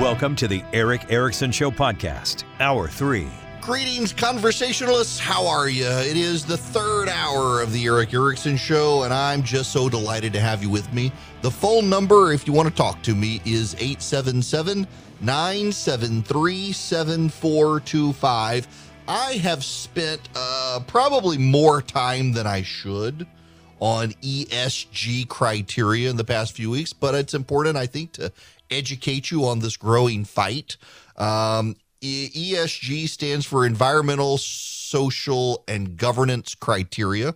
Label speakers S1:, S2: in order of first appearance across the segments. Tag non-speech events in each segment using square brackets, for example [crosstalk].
S1: Welcome to the Erick Erickson Show podcast, hour three.
S2: Greetings, conversationalists. How are you? It is the third hour of the Erick Erickson Show, and I'm just so delighted to have you with me. The phone number, if you want to talk to me, is 877 973 7425. I have spent uh, probably more time than I should on ESG criteria in the past few weeks, but it's important, I think, to educate you on this growing fight. Um, ESG stands for environmental, social, and governance criteria.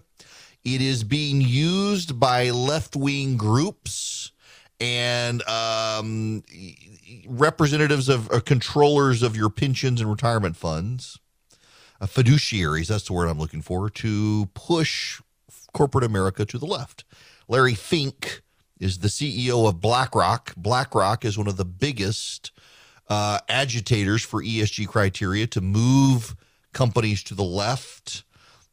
S2: It is being used by left wing groups and um, representatives of uh, controllers of your pensions and retirement funds, uh, fiduciaries, that's the word I'm looking for, to push corporate America to the left. Larry Fink is the CEO of BlackRock. BlackRock is one of the biggest uh, agitators for ESG criteria to move companies to the left.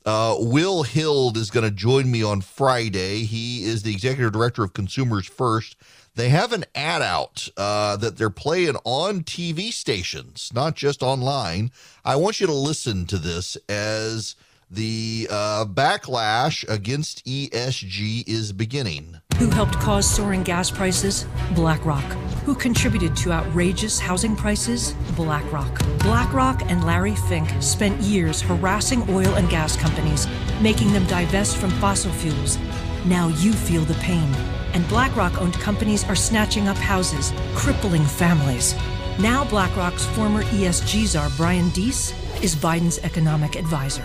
S2: Uh, Will Hild is going to join me on Friday. He is the executive director of Consumers First. They have an ad out uh, that they're playing on TV stations, not just online. I want you to listen to this as the uh, backlash against ESG is beginning.
S3: Who helped cause soaring gas prices? BlackRock. Who contributed to outrageous housing prices? BlackRock. BlackRock and Larry Fink spent years harassing oil and gas companies, making them divest from fossil fuels. Now you feel the pain. And BlackRock owned companies are snatching up houses, crippling families. Now BlackRock's former ESG czar, Brian Deese, is Biden's economic advisor,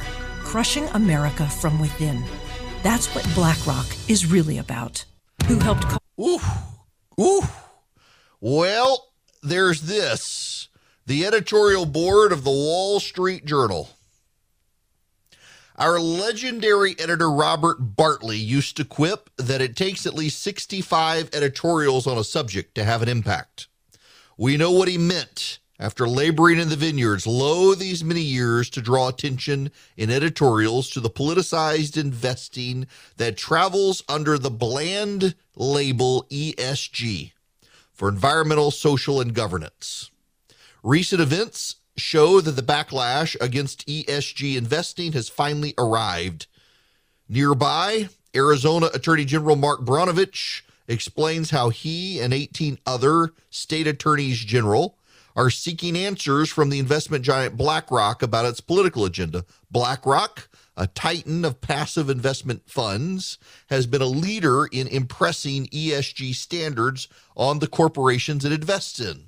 S3: crushing America from within. That's what BlackRock is really about. Who helped.
S2: Ooh, ooh. Well, there's this the editorial board of the Wall Street Journal. Our legendary editor Robert Bartley used to quip that it takes at least 65 editorials on a subject to have an impact. We know what he meant after laboring in the vineyards lo these many years to draw attention in editorials to the politicized investing that travels under the bland label ESG for environmental, social, and governance. Recent events show that the backlash against ESG investing has finally arrived. Nearby, Arizona Attorney General Mark Brnovich explains how he and 18 other state attorneys general are seeking answers from the investment giant BlackRock about its political agenda. BlackRock, a titan of passive investment funds, has been a leader in impressing ESG standards on the corporations it invests in.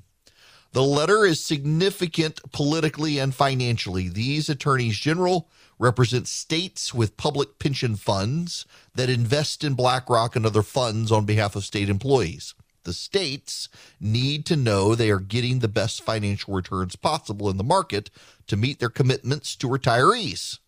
S2: The letter is significant politically and financially. These attorneys general represent states with public pension funds that invest in BlackRock and other funds on behalf of state employees. The states need to know they are getting the best financial returns possible in the market to meet their commitments to retirees.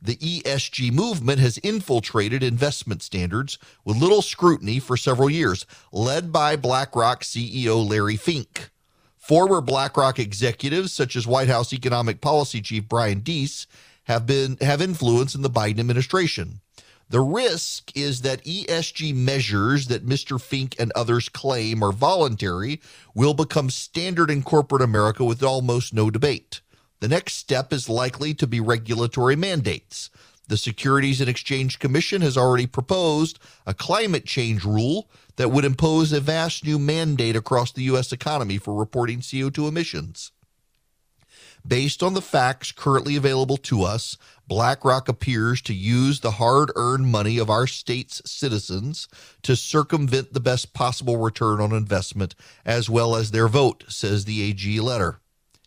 S2: The ESG movement has infiltrated investment standards with little scrutiny for several years, led by BlackRock CEO Larry Fink. Former BlackRock executives, such as White House economic policy chief Brian Deese, have been have influence in the Biden administration. The risk is that ESG measures that Mr. Fink and others claim are voluntary will become standard in corporate America with almost no debate. The next step is likely to be regulatory mandates. The Securities and Exchange Commission has already proposed a climate change rule that would impose a vast new mandate across the U.S. economy for reporting CO2 emissions. Based on the facts currently available to us, BlackRock appears to use the hard earned money of our state's citizens to circumvent the best possible return on investment as well as their vote, says the AG letter.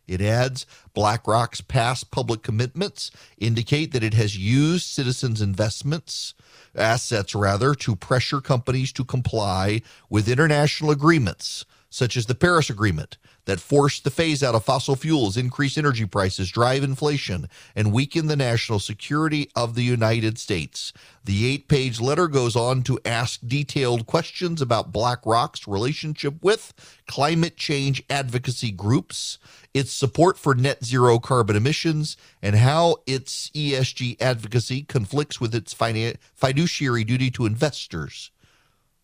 S2: It adds BlackRock's past public commitments indicate that it has used citizens' investments, assets rather, to pressure companies to comply with international agreements such as the Paris Agreement that forced the phase out of fossil fuels, increase energy prices, drive inflation, and weaken the national security of the United States. The eight page letter goes on to ask detailed questions about BlackRock's relationship with climate change advocacy groups, its support for net zero carbon emissions, and how its ESG advocacy conflicts with its fiduciary duty to investors.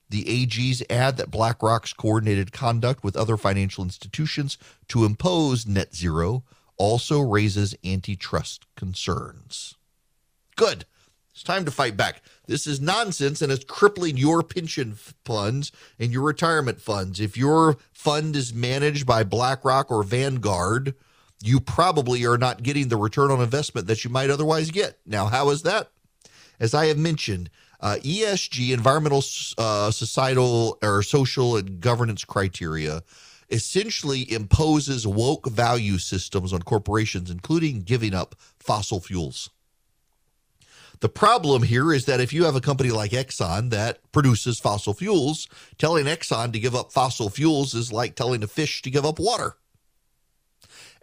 S2: The AGs add that BlackRock's coordinated conduct with other financial institutions to impose net zero also raises antitrust concerns. Good. It's time to fight back. This is nonsense and it's crippling your pension funds and your retirement funds. If your fund is managed by BlackRock or Vanguard, you probably are not getting the return on investment that you might otherwise get. Now, how is that? As I have mentioned, uh, ESG, environmental, uh, societal, or social and governance criteria, essentially imposes woke value systems on corporations, including giving up fossil fuels. The problem here is that if you have a company like Exxon that produces fossil fuels, telling Exxon to give up fossil fuels is like telling a fish to give up water.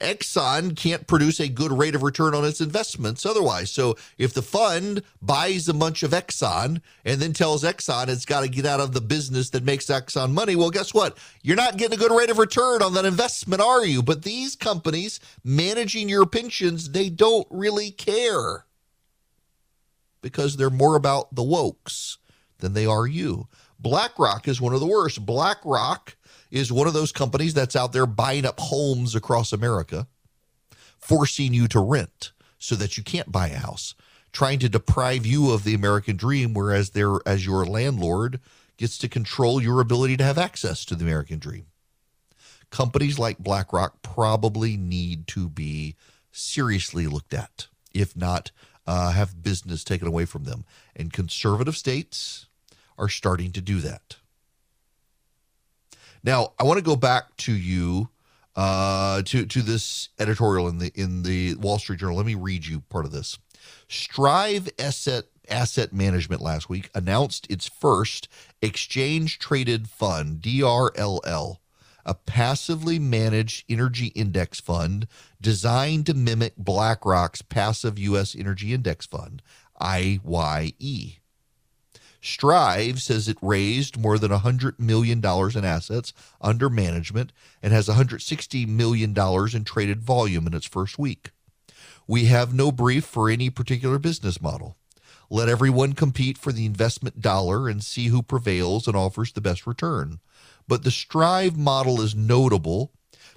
S2: Exxon can't produce a good rate of return on its investments otherwise. So if the fund buys a bunch of Exxon and then tells Exxon it's got to get out of the business that makes Exxon money, well, guess what? You're not getting a good rate of return on that investment, are you? But these companies managing your pensions, they don't really care because they're more about the wokes than they are you. BlackRock is one of the worst. BlackRock is one of those companies that's out there buying up homes across America, forcing you to rent so that you can't buy a house, trying to deprive you of the American dream, whereas they're as your landlord gets to control your ability to have access to the American dream. Companies like BlackRock probably need to be seriously looked at, if not uh, have business taken away from them. And conservative states are starting to do that. Now, I want to go back to you uh, to to this editorial in the in the Wall Street Journal. Let me read you part of this. Strive Asset Asset Management last week announced its first exchange traded fund, DRLL, a passively managed energy index fund designed to mimic BlackRock's passive U.S. Energy Index Fund, IYE. Strive says it raised more than $100 million in assets under management and has $160 million in traded volume in its first week. We have no brief for any particular business model. Let everyone compete for the investment dollar and see who prevails and offers the best return. But the Strive model is notable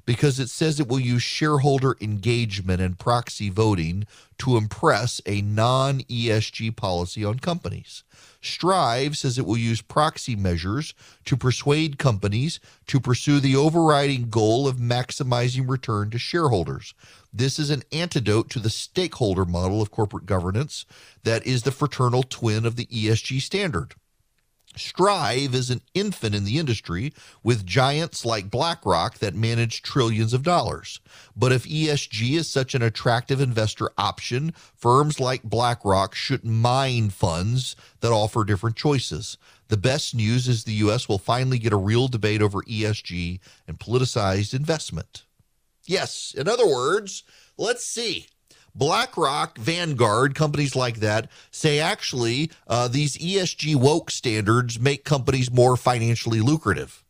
S2: because it says it will use shareholder engagement and proxy voting to impress a non ESG policy on companies. Strive says it will use proxy measures to persuade companies to pursue the overriding goal of maximizing return to shareholders. This is an antidote to the stakeholder model of corporate governance that is the fraternal twin of the ESG standard. Strive is an infant in the industry with giants like BlackRock that manage trillions of dollars. But if ESG is such an attractive investor option, firms like BlackRock should mine funds that offer different choices. The best news is the U.S. will finally get a real debate over ESG and politicized investment. Yes, in other words, let's see. BlackRock, Vanguard, companies like that say actually uh, these ESG woke standards make companies more financially lucrative.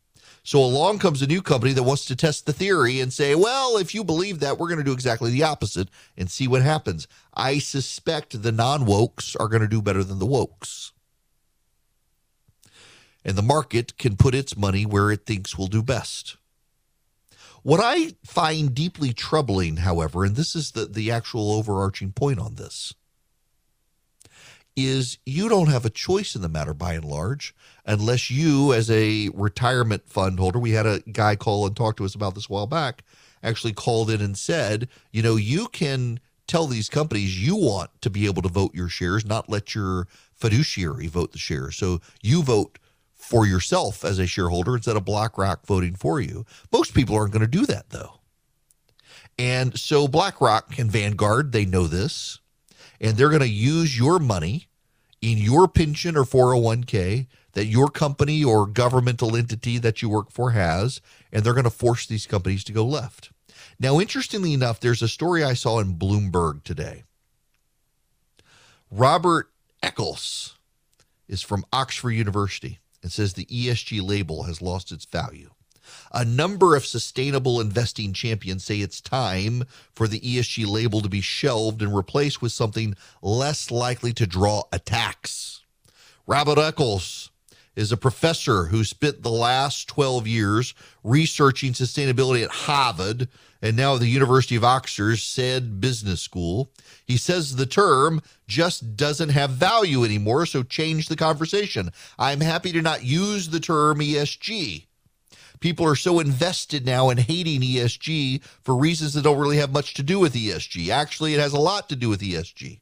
S2: So along comes a new company that wants to test the theory and say, well, if you believe that, we're going to do exactly the opposite and see what happens. I suspect the non wokes are going to do better than the wokes. And the market can put its money where it thinks will do best. What I find deeply troubling, however, and this is the, the actual overarching point on this, is you don't have a choice in the matter by and large, unless you, as a retirement fund holder, we had a guy call and talk to us about this a while back, actually called in and said, you know, you can tell these companies you want to be able to vote your shares, not let your fiduciary vote the shares. So you vote for yourself as a shareholder instead of BlackRock voting for you. Most people aren't going to do that though. And so BlackRock and Vanguard, they know this, and they're going to use your money in your pension or 401k that your company or governmental entity that you work for has, and they're going to force these companies to go left. Now, interestingly enough, there's a story I saw in Bloomberg today. Robert Eccles is from Oxford University and says the ESG label has lost its value. A number of sustainable investing champions say it's time for the ESG label to be shelved and replaced with something less likely to draw attacks. Robert Eccles is a professor who spent the last 12 years researching sustainability at Harvard and now the University of Oxford said business school. He says the term just doesn't have value anymore, so change the conversation. I'm happy to not use the term ESG. People are so invested now in hating ESG for reasons that don't really have much to do with ESG. Actually, it has a lot to do with ESG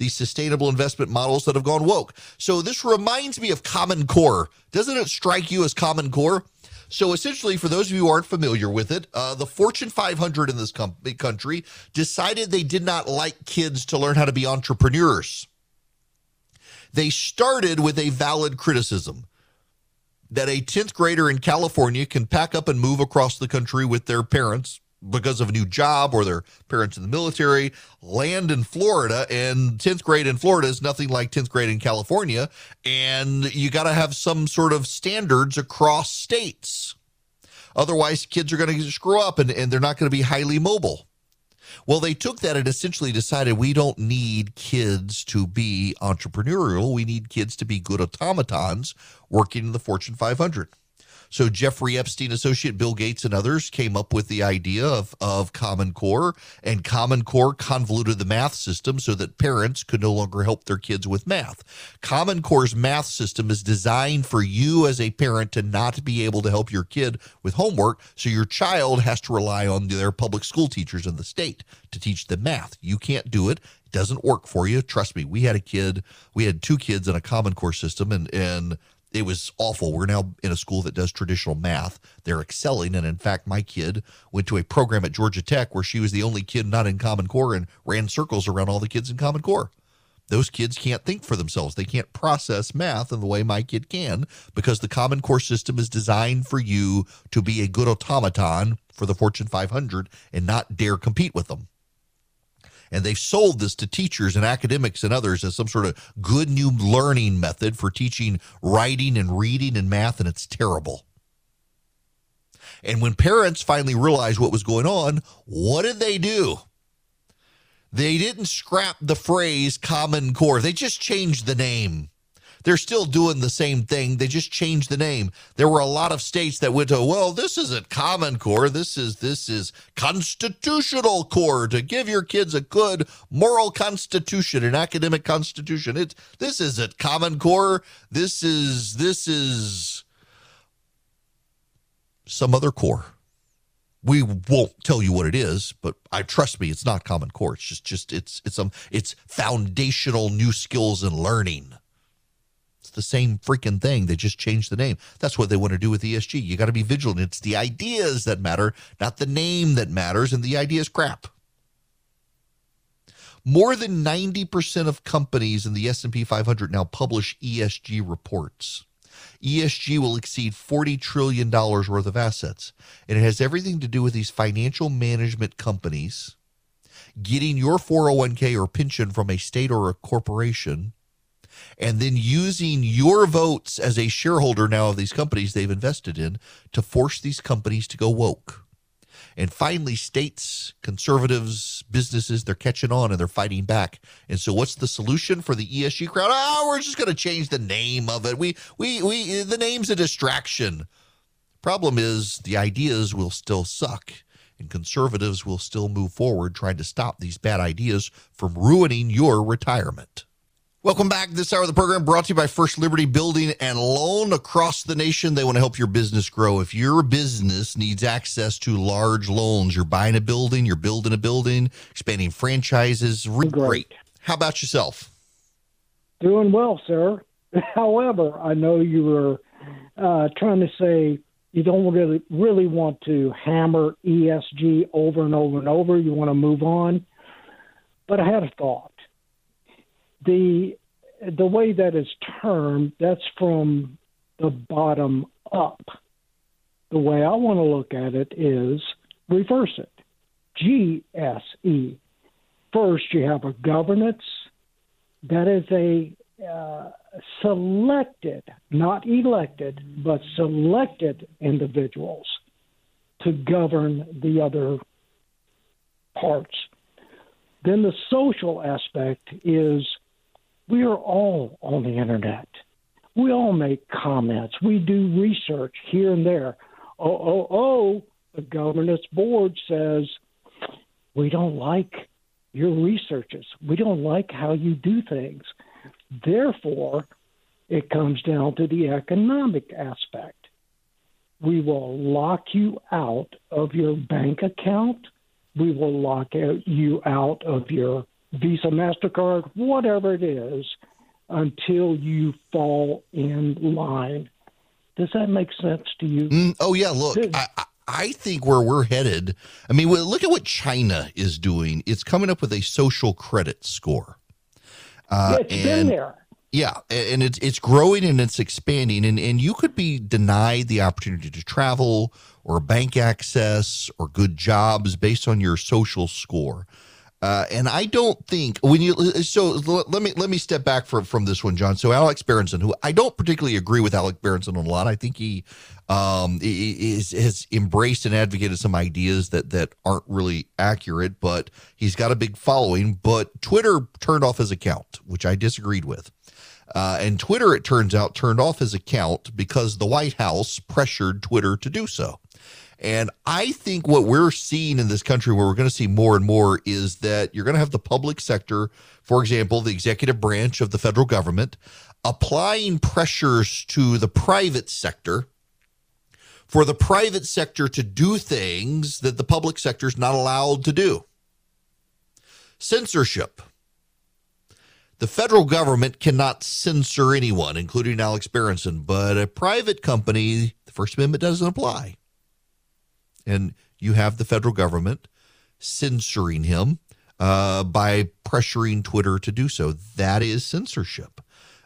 S2: these sustainable investment models that have gone woke. So this reminds me of Common Core. Doesn't it strike you as Common Core? So essentially, for those of you who aren't familiar with it, uh, the Fortune 500 in this com- country decided they did not like kids to learn how to be entrepreneurs. They started with a valid criticism that a 10th grader in California can pack up and move across the country with their parents because of a new job or their parents in the military, land in Florida, and 10th grade in Florida is nothing like 10th grade in California. And you got to have some sort of standards across states. Otherwise, kids are going to screw up and, and they're not going to be highly mobile. Well, they took that and essentially decided we don't need kids to be entrepreneurial. We need kids to be good automatons working in the Fortune 500. So Jeffrey Epstein associate Bill Gates and others came up with the idea of, of Common Core, and Common Core convoluted the math system so that parents could no longer help their kids with math. Common Core's math system is designed for you as a parent to not be able to help your kid with homework, so your child has to rely on their public school teachers in the state to teach them math. You can't do it It doesn't work for you. Trust me, we had a kid, we had two kids in a common core system and and it was awful. We're now in a school that does traditional math. They're excelling. And in fact, my kid went to a program at Georgia Tech where she was the only kid not in Common Core and ran circles around all the kids in Common Core. Those kids can't think for themselves. They can't process math in the way my kid can because the Common Core system is designed for you to be a good automaton for the Fortune 500 and not dare compete with them. And they've sold this to teachers and academics and others as some sort of good new learning method for teaching writing and reading and math, and it's terrible. And when parents finally realized what was going on, what did they do? They didn't scrap the phrase Common Core, they just changed the name. They're still doing the same thing. They just changed the name. There were a lot of states that went to, well, this isn't Common Core. This is this is constitutional core to give your kids a good moral constitution, an academic constitution. It's this isn't Common Core. This is this is some other core. We won't tell you what it is, but I trust me, it's not Common Core. It's just just it's it's um it's foundational new skills and learning. It's the same freaking thing. They just changed the name. That's what they want to do with ESG. You got to be vigilant. It's the ideas that matter, not the name that matters, and the idea is crap. More than 90% of companies in the S&P 500 now publish ESG reports. ESG will exceed $40 trillion worth of assets. And it has everything to do with these financial management companies getting your 401k or pension from a state or a corporation and then using your votes as a shareholder now of these companies they've invested in to force these companies to go woke. And finally, states, conservatives, businesses, they're catching on and they're fighting back. And so, what's the solution for the ESG crowd? Oh, we're just going to change the name of it. We, we, we, the name's a distraction. Problem is, the ideas will still suck, and conservatives will still move forward trying to stop these bad ideas from ruining your retirement. Welcome back. This hour of the program brought to you by First Liberty Building and Loan across the nation. They want to help your business grow. If your business needs access to large loans, you're buying a building, you're building a building, expanding franchises, great. great. How about yourself?
S4: Doing well, sir. [laughs] However, I know you were uh, trying to say you don't really really want to hammer ESG over and over and over. You want to move on. But I had a thought. The the way that is termed, that's from the bottom up. The way I want to look at it is reverse it. GSE. First, you have a governance that is a uh, selected, not elected, but selected individuals to govern the other parts. Then the social aspect is we are all on the internet. We all make comments. We do research here and there. Oh, oh, oh, the governance board says we don't like your researches. We don't like how you do things. Therefore, it comes down to the economic aspect. We will lock you out of your bank account. We will lock you out of your Visa, MasterCard, whatever it is, until you fall in line. Does that make sense to you?
S2: Mm, oh, yeah. Look, I, I think where we're headed, I mean, look at what China is doing. It's coming up with a social credit score.
S4: Uh, yeah, it's and, been there.
S2: Yeah, and it's it's growing and it's expanding, and and you could be denied the opportunity to travel or bank access or good jobs based on your social score. Uh, and I don't think when you so let me let me step back from from this one, John. So Alex Berenson, who I don't particularly agree with Alex Berenson on a lot. I think he um, is has embraced and advocated some ideas that that aren't really accurate, but he's got a big following. But Twitter turned off his account, which I disagreed with. Uh, and Twitter, it turns out, turned off his account because the White House pressured Twitter to do so. And I think what we're seeing in this country, where we're going to see more and more, is that you're going to have the public sector, for example, the executive branch of the federal government, applying pressures to the private sector for the private sector to do things that the public sector is not allowed to do. Censorship. The federal government cannot censor anyone, including Alex Berenson, but a private company, the First Amendment doesn't apply and you have the federal government censoring him uh, by pressuring Twitter to do so. That is censorship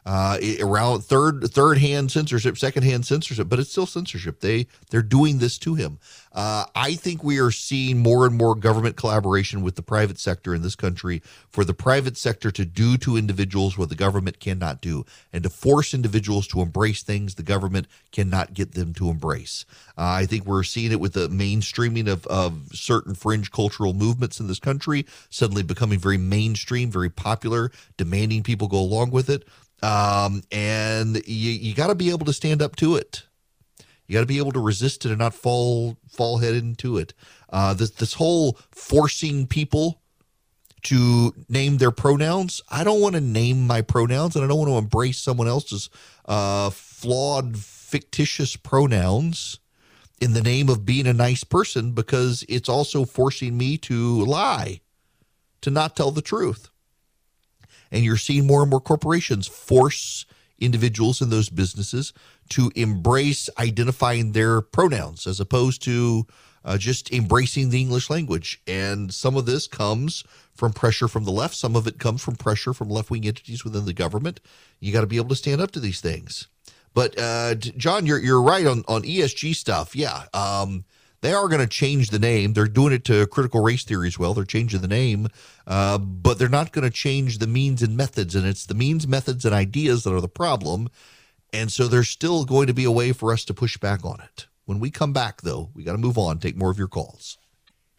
S2: uh, around third third hand censorship, second hand censorship, but it's still censorship. They they're doing this to him. Uh, I think we are seeing more and more government collaboration with the private sector in this country for the private sector to do to individuals what the government cannot do, and to force individuals to embrace things the government cannot get them to embrace. Uh, I think we're seeing it with the mainstreaming of of certain fringe cultural movements in this country suddenly becoming very mainstream, very popular, demanding people go along with it. Um, and you, you got to be able to stand up to it. You got to be able to resist it and not fall fall head into it. Uh, this this whole forcing people to name their pronouns. I don't want to name my pronouns, and I don't want to embrace someone else's uh, flawed, fictitious pronouns in the name of being a nice person because it's also forcing me to lie, to not tell the truth. And you're seeing more and more corporations force individuals in those businesses to embrace identifying their pronouns as opposed to uh, just embracing the English language. And some of this comes from pressure from the left, some of it comes from pressure from left wing entities within the government. You got to be able to stand up to these things. But uh, John, you're you're right on on ESG stuff. Yeah, um, they are going to change the name. They're doing it to critical race theory as well. They're changing the name, uh, but they're not going to change the means and methods. And it's the means, methods, and ideas that are the problem. And so there's still going to be a way for us to push back on it. When we come back, though, we got to move on, take more of your calls.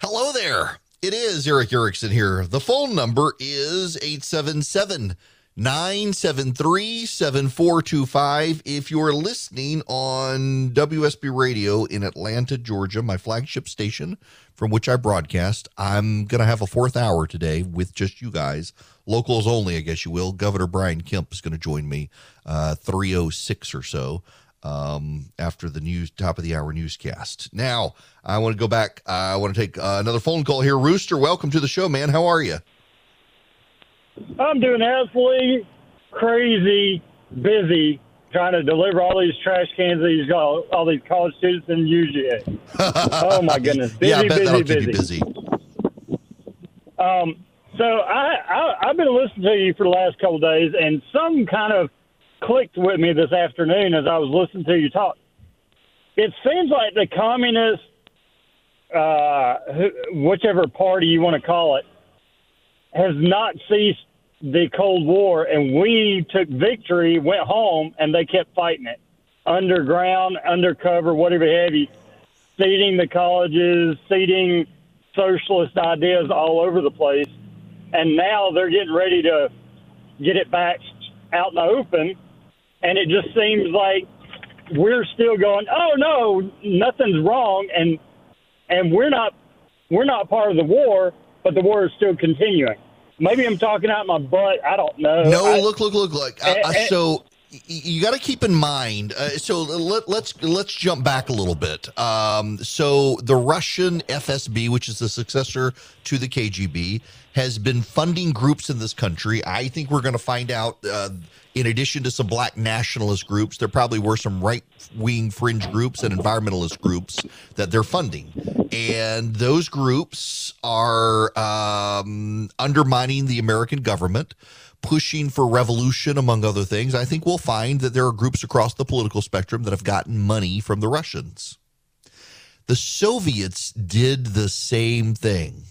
S2: Hello there. It is Erick Erickson here. The phone number is 877 973 7425. If you're listening on WSB Radio in Atlanta, Georgia, my flagship station from which I broadcast, I'm going to have a fourth hour today with just you guys. Locals only, I guess you will. Governor Brian Kemp is going to join me uh, 306 or so um, after the news top of the hour newscast. Now, I want to go back. I want to take uh, another phone call here. Rooster, welcome to the show, man. How are you?
S5: I'm doing absolutely crazy busy trying to deliver all these trash cans to these all, all these college students in UGA. [laughs] oh my goodness, busy,
S2: yeah, I bet
S5: busy,
S2: that'll
S5: busy.
S2: keep you busy.
S5: Um, so I, I I've been listening to you for the last couple of days, and some kind of clicked with me this afternoon as I was listening to you talk. It seems like the communist, uh, whichever party you want to call it, has not ceased the Cold War, and we took victory, went home, and they kept fighting it. Underground, undercover, whatever have you, seeding the colleges, seeding socialist ideas all over the place, and now they're getting ready to get it back out in the open, and it just seems like we're still going, oh no, nothing's wrong, and and we're not we're not part of the war, but the war is still continuing. Maybe I'm talking out my butt. I don't know.
S2: No,
S5: I-
S2: look, look, look, look. Uh,
S5: Eh,
S2: uh,
S5: eh.
S2: so you got to keep in mind. Uh, so let, let's let's jump back a little bit. Um, so the Russian FSB, which is the successor to the KGB, has been funding groups in this country. I think we're going to find out. Uh, in addition to some black nationalist groups, there probably were some right wing fringe groups and environmentalist groups that they're funding. And those groups are um, undermining the American government, pushing for revolution, among other things. I think we'll find that there are groups across the political spectrum that have gotten money from the Russians. The Soviets did the same thing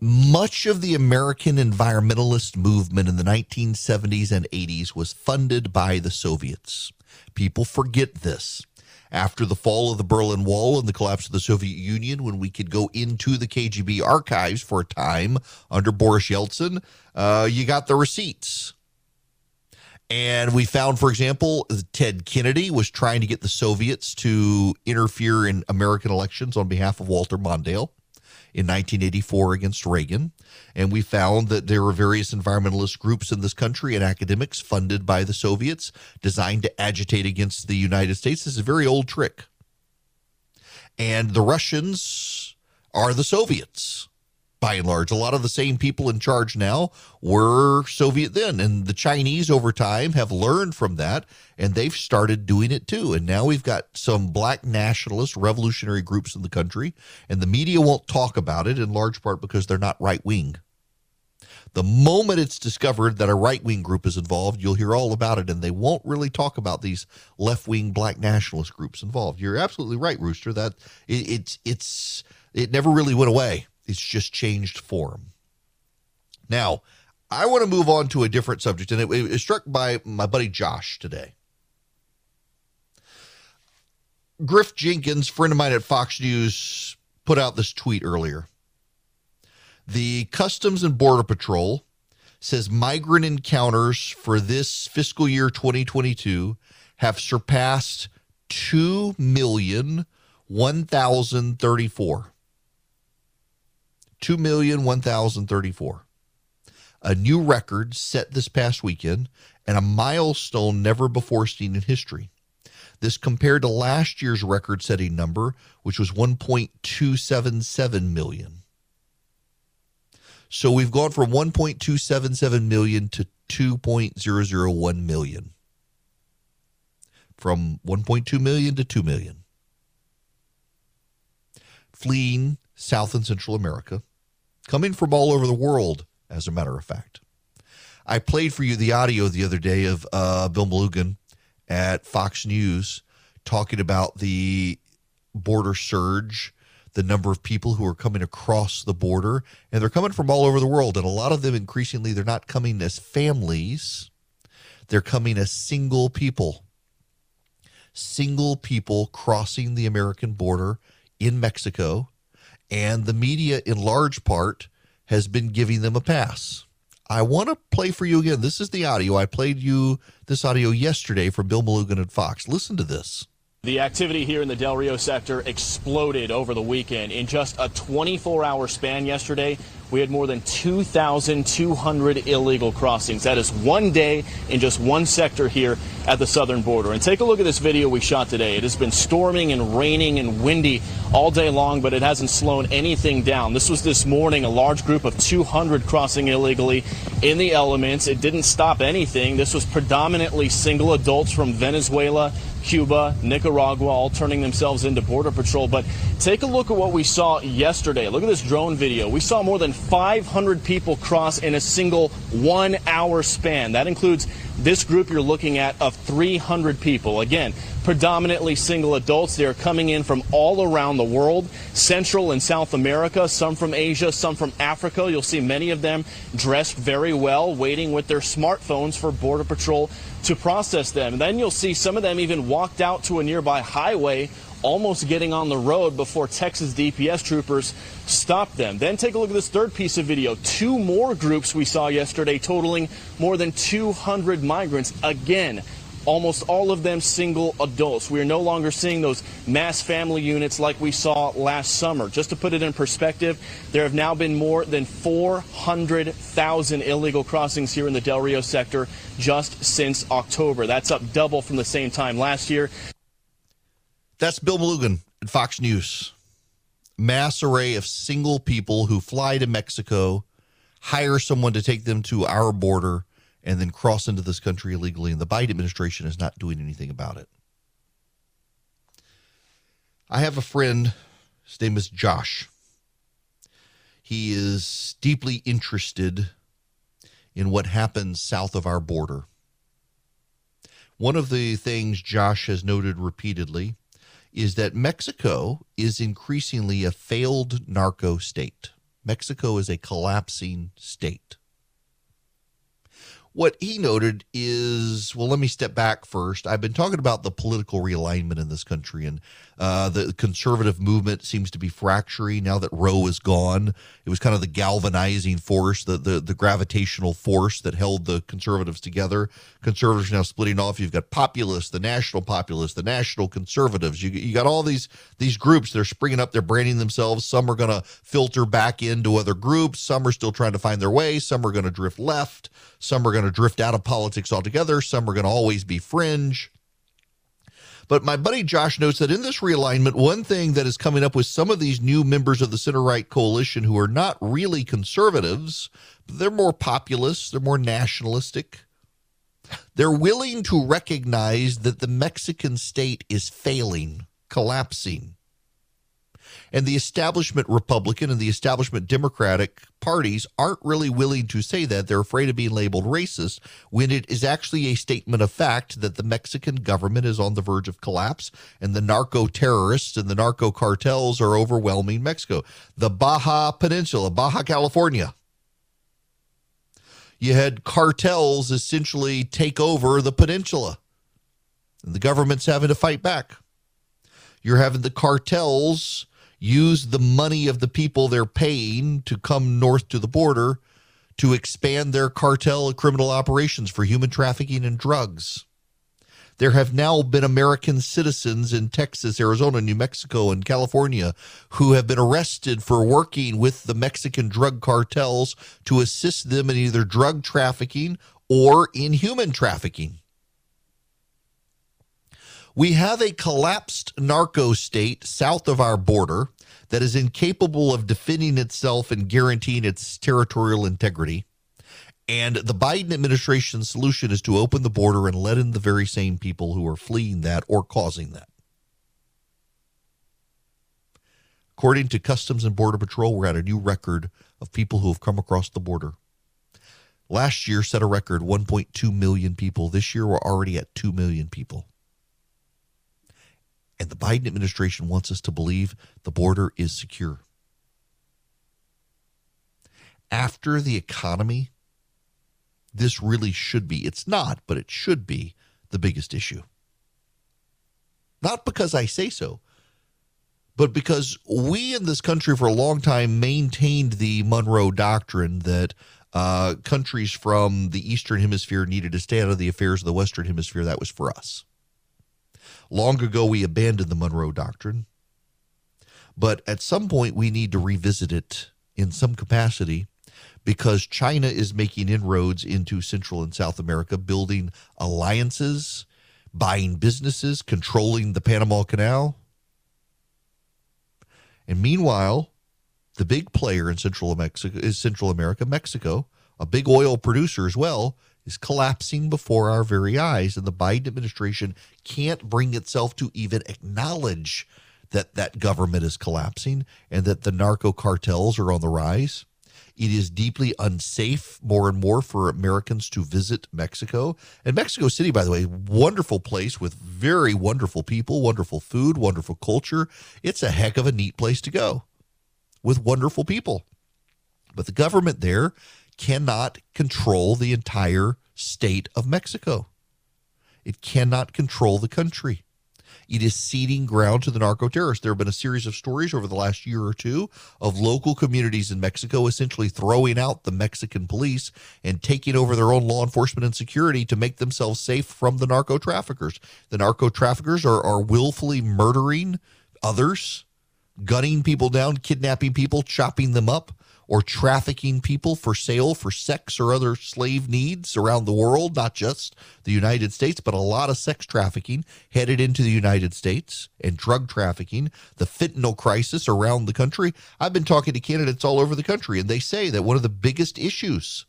S2: much of the American environmentalist movement in the 1970s and 80s was funded by the Soviets. People forget this. After the fall of the Berlin Wall and the collapse of the Soviet Union, when we could go into the KGB archives for a time under Boris Yeltsin, uh, you got the receipts. And we found, for example, Ted Kennedy was trying to get the Soviets to interfere in American elections on behalf of Walter Mondale in 1984 against Reagan. And we found that there were various environmentalist groups in this country and academics funded by the Soviets designed to agitate against the United States. This is a very old trick. And the Russians are the Soviets by and large. A lot of the same people in charge now were Soviet then. And the Chinese over time have learned from that and they've started doing it too. And now we've got some black nationalist revolutionary groups in the country, and the media won't talk about it in large part because they're not right wing. The moment it's discovered that a right wing group is involved, you'll hear all about it, and they won't really talk about these left wing black nationalist groups involved. You're absolutely right, Rooster. That it, it's it's it never really went away. It's just changed form. Now, I want to move on to a different subject, and it, was struck by my buddy Josh today. Griff Jenkins, friend of mine at Fox News, put out this tweet earlier. The Customs and Border Patrol says migrant encounters for this fiscal year 2022 have surpassed 2,001,034. 2,001,034. A new record set this past weekend and a milestone never before seen in history. This compared to last year's record setting number, which was 1.277 million. So we've gone from 1.277 million to 2.001 million. From 1.2 million to 2 million. Fleeing South and Central America coming from all over the world, as a matter of fact. I played for you the audio the other day of uh, Bill Melugin at Fox News talking about the border surge, the number of people who are coming across the border, and they're coming from all over the world. And a lot of them, increasingly, they're not coming as families, they're coming as single people. Single people crossing the American border in Mexico, and the media, in large part, has been giving them a pass. I want to play for you again. This is the audio. I played you this audio yesterday from Bill Melugin at Fox. Listen to this.
S6: The activity here in the Del Rio sector exploded over the weekend. In just a 24 hour span yesterday, we had more than 2,200 illegal crossings. That is one day in just one sector here at the southern border. And take a look at this video we shot today. It has been storming and raining and windy all day long, but it hasn't slowed anything down. This was this morning, a large group of 200 crossing illegally in the elements. It didn't stop anything. This was predominantly single adults from Venezuela Cuba, Nicaragua, all turning themselves into Border Patrol. But take a look at what we saw yesterday. Look at this drone video. We saw more than 500 people cross in a single one hour span. That includes this group you're looking at of 300 people. Again, predominantly single adults. They are coming in from all around the world, Central and South America, some from Asia, some from Africa. You'll see many of them dressed very well, waiting with their smartphones for Border Patrol to process them. And then you'll see some of them even walked out to a nearby highway almost getting on the road before Texas DPS troopers stopped them. Then take a look at this third piece of video. Two more groups we saw yesterday totaling more than 200 migrants. Again, almost all of them single adults. We are no longer seeing those mass family units like we saw last summer. Just to put it in perspective, there have now been more than 400,000 illegal crossings here in the Del Rio sector just since October. That's up double from the same time last year.
S2: That's Bill Melugin at Fox News. Mass array of single people who fly to Mexico, hire someone to take them to our border, and then cross into this country illegally. And the Biden administration is not doing anything about it. I have a friend, his name is Josh. He is deeply interested in what happens south of our border. One of the things Josh has noted repeatedly is that Mexico is increasingly a failed narco state. Mexico is a collapsing state what he noted is well let me step back first. I've been talking about the political realignment in this country and uh, the conservative movement seems to be fracturing now that roe is gone. It was kind of the galvanizing force the, the, the gravitational force that held the conservatives together. Conservatives now splitting off. You've got populists the national populists the national conservatives. You, you got all these these groups. They're springing up. They're branding themselves. Some are going to filter back into other groups. Some are still trying to find their way. Some are going to drift left some are going to drift out of politics altogether. Some are going to always be fringe. But my buddy Josh notes that in this realignment, one thing that is coming up with some of these new members of the center right coalition who are not really conservatives, they're more populist, they're more nationalistic. They're willing to recognize that the Mexican state is failing, collapsing. And the establishment Republican and the establishment Democratic parties aren't really willing to say that. They're afraid of being labeled racist when it is actually a statement of fact that the Mexican government is on the verge of collapse and the narco terrorists and the narco cartels are overwhelming Mexico. The Baja Peninsula, Baja California. You had cartels essentially take over the peninsula. And the government's having to fight back. You're having the cartels use the money of the people they're paying to come north to the border to expand their cartel criminal operations for human trafficking and drugs. There have now been American citizens in Texas, Arizona, New Mexico, and California who have been arrested for working with the Mexican drug cartels to assist them in either drug trafficking or in human trafficking. We have a collapsed narco state south of our border that is incapable of defending itself and guaranteeing its territorial integrity. And the Biden administration's solution is to open the border and let in the very same people who are fleeing that or causing that. According to Customs and Border Patrol, we're at a new record of people who have come across the border. Last year set a record 1.2 million people. This year we're already at 2 million people. And the Biden administration wants us to believe the border is secure. After the economy, this really should be, it's not, but it should be the biggest issue. Not because I say so, but because we in this country for a long time maintained the Monroe Doctrine that uh, countries from the Eastern Hemisphere needed to stay out of the affairs of the Western Hemisphere. That was for us. Long ago, we abandoned the Monroe Doctrine, but at some point, we need to revisit it in some capacity because China is making inroads into Central and South America, building alliances, buying businesses, controlling the Panama Canal. And meanwhile, the big player in Central Mexico is Central America, Mexico, a big oil producer as well, is collapsing before our very eyes. And the Biden administration can't bring itself to even acknowledge that that government is collapsing and that the narco cartels are on the rise. It is deeply unsafe more and more for Americans to visit Mexico. And Mexico City, by the way, wonderful place with very wonderful people, wonderful food, wonderful culture. It's a heck of a neat place to go with wonderful people. But the government there cannot control the entire state of Mexico. It cannot control the country. It is ceding ground to the narco terrorists. There have been a series of stories over the last year or two of local communities in Mexico essentially throwing out the Mexican police and taking over their own law enforcement and security to make themselves safe from the narco traffickers. The narco traffickers are, are willfully murdering others, gunning people down, kidnapping people, chopping them up or trafficking people for sale for sex or other slave needs around the world, not just the United States, but a lot of sex trafficking headed into the United States and drug trafficking, the fentanyl crisis around the country. I've been talking to candidates all over the country, and they say that one of the biggest issues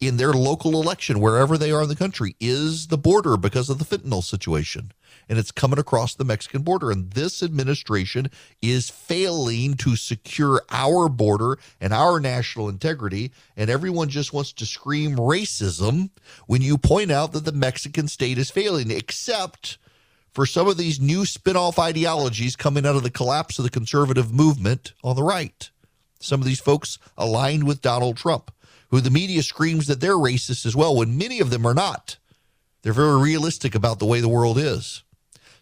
S2: in their local election, wherever they are in the country, is the border because of the fentanyl situation and it's coming across the Mexican border. And this administration is failing to secure our border and our national integrity. And everyone just wants to scream racism when you point out that the Mexican state is failing, except for some of these new spin off ideologies coming out of the collapse of the conservative movement on the right. Some of these folks aligned with Donald Trump, who the media screams that they're racist as well, when many of them are not. They're very realistic about the way the world is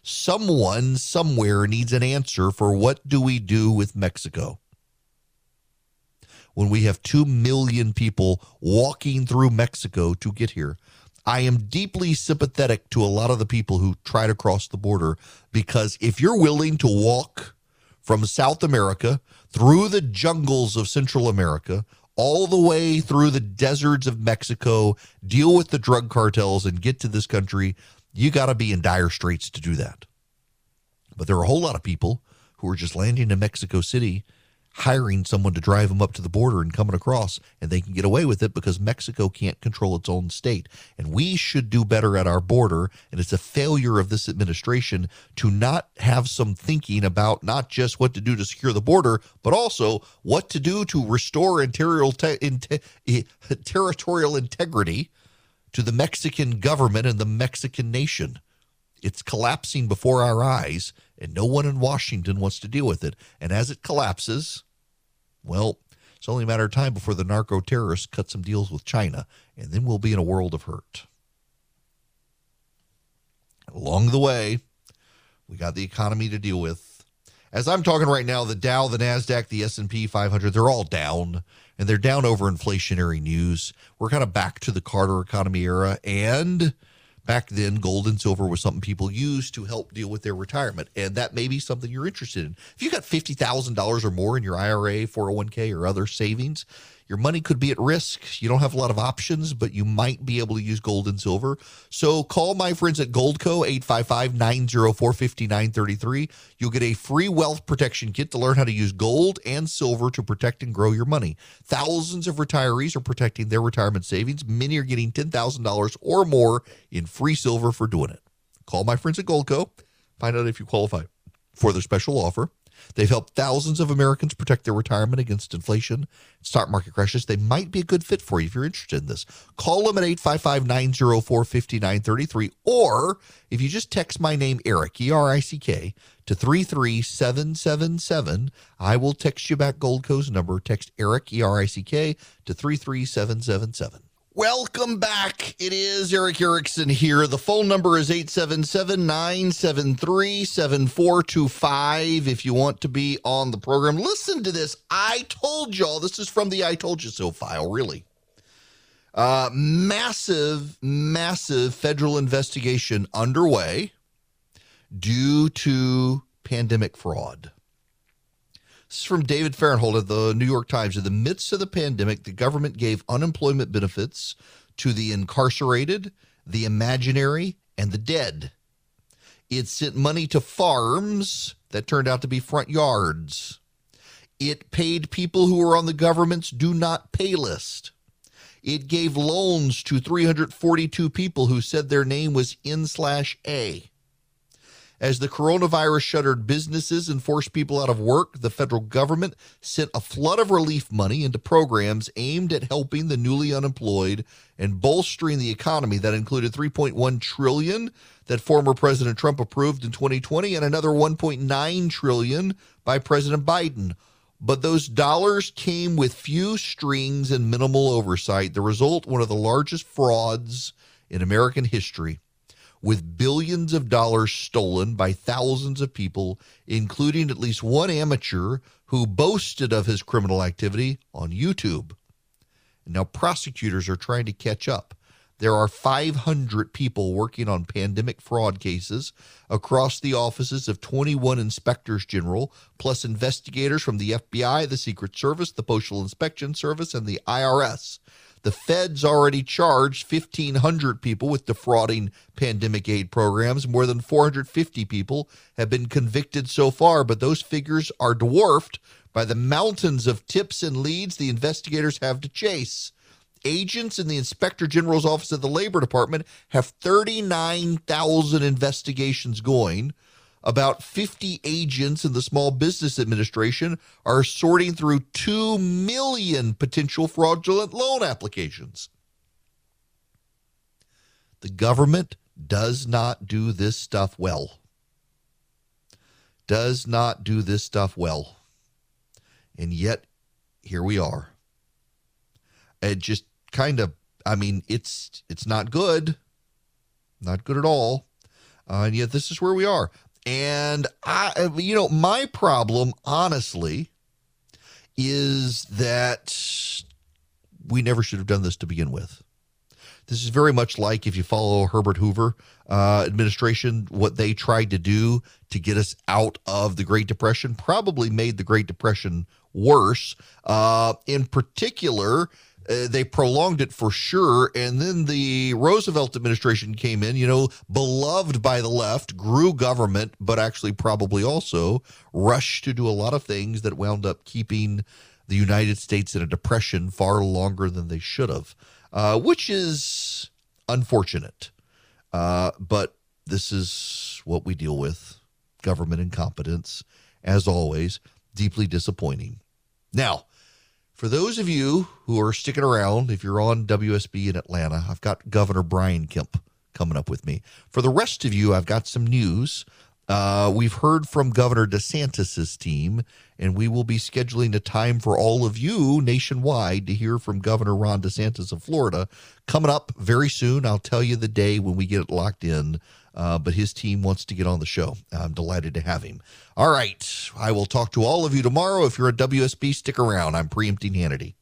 S2: someone somewhere needs an answer for what do we do with Mexico? When we have 2 million people walking through Mexico to get here, I am deeply sympathetic to a lot of the people who try to cross the border because if you're willing to walk from South America through the jungles of Central America, all the way through the deserts of Mexico, deal with the drug cartels, and get to this country, you got to be in dire straits to do that. But there are a whole lot of people who are just landing in Mexico City, hiring someone to drive them up to the border and coming across, and they can get away with it because Mexico can't control its own state. And we should do better at our border. And it's a failure of this administration to not have some thinking about not just what to do to secure the border, but also what to do to restore te- in te- [laughs] territorial integrity to the Mexican government and the Mexican nation. It's collapsing before our eyes, and no one in Washington wants to deal with it. And as it collapses, well, it's only a matter of time before the narco terrorists cut some deals with China, and then we'll be in a world of hurt. Along the way, we got the economy to deal with. As I'm talking right now, the Dow, the Nasdaq, the S&P 500, they're all down and they're down over inflationary news. We're kind of back to the Carter economy era. And back then, gold and silver was something people used to help deal with their retirement. And that may be something you're interested in. If you got $50,000 or more in your IRA, 401k, or other savings, your money could be at risk. You don't have a lot of options, but you might be able to use gold and silver. So call my friends at Goldco 855 904 5933. You'll get a free wealth protection kit to learn how to use gold and silver to protect and grow your money. Thousands of retirees are protecting their retirement savings. Many are getting $10,000 or more in free silver for doing it. Call my friends at Goldco. Find out if you qualify for their special offer. They've helped thousands of Americans protect their retirement against inflation, stock market crashes. They might be a good fit for you if you're interested in this. Call them at 855 904 5933. Or if you just text my name, Erick, E R I C K, to 33777, I will text you back Goldco's number. Text Erick, E R I C K, to 33777. Welcome back. It is Erick Erickson here. The phone number is 877 973 7425 if you want to be on the program. Listen to this. I told y'all, this is from the I Told You So file, really. Uh, massive, massive federal investigation underway due to pandemic fraud. This is from David Fahrenthold of the New York Times. In the midst of the pandemic, the government gave unemployment benefits to the incarcerated, the imaginary, and the dead. It sent money to farms that turned out to be front yards. It paid people who were on the government's do not pay list. It gave loans to 342 people who said their name was N slash A. As the coronavirus shuttered businesses and forced people out of work, the federal government sent a flood of relief money into programs aimed at helping the newly unemployed and bolstering the economy. That included 3.1 trillion that former President Trump approved in 2020 and another 1.9 trillion by President Biden. But those dollars came with few strings and minimal oversight. The result, one of the largest frauds in American history with billions of dollars stolen by thousands of people, including at least one amateur who boasted of his criminal activity on YouTube. Now, prosecutors are trying to catch up. There are 500 people working on pandemic fraud cases across the offices of 21 inspectors general, plus investigators from the FBI, the Secret Service, the Postal Inspection Service, and the IRS. The feds already charged 1,500 people with defrauding pandemic aid programs. More than 450 people have been convicted so far, but those figures are dwarfed by the mountains of tips and leads the investigators have to chase. Agents in the Inspector General's Office of the Labor Department have 39,000 investigations going about 50 agents in the Small Business Administration are sorting through 2 million potential fraudulent loan applications. The government does not do this stuff well. Does not do this stuff well. And yet, here we are. It just kind of, I mean, it's it's not good. Not good at all. Uh, and yet, this is where we are. And I, you know, my problem, honestly, is that we never should have done this to begin with. This is very much like if you follow Herbert Hoover uh, administration, what they tried to do to get us out of the Great Depression probably made the Great Depression worse. Uh, in particular, uh, they prolonged it for sure. And then the Roosevelt administration came in, you know, beloved by the left, grew government, but actually probably also rushed to do a lot of things that wound up keeping the United States in a depression far longer than they should have, uh, which is unfortunate. Uh, but this is what we deal with government incompetence, as always, deeply disappointing. Now, for those of you who are sticking around, if you're on WSB in Atlanta, I've got Governor Brian Kemp coming up with me. For the rest of you, I've got some news. Uh, we've heard from Governor DeSantis's team, and we will be scheduling a time for all of you nationwide to hear from Governor Ron DeSantis of Florida coming up very soon. I'll tell you the day when we get it locked in. Uh, but his team wants to get on the show. I'm delighted to have him. All right. I will talk to all of you tomorrow. If you're at WSB, stick around. I'm preempting Hannity.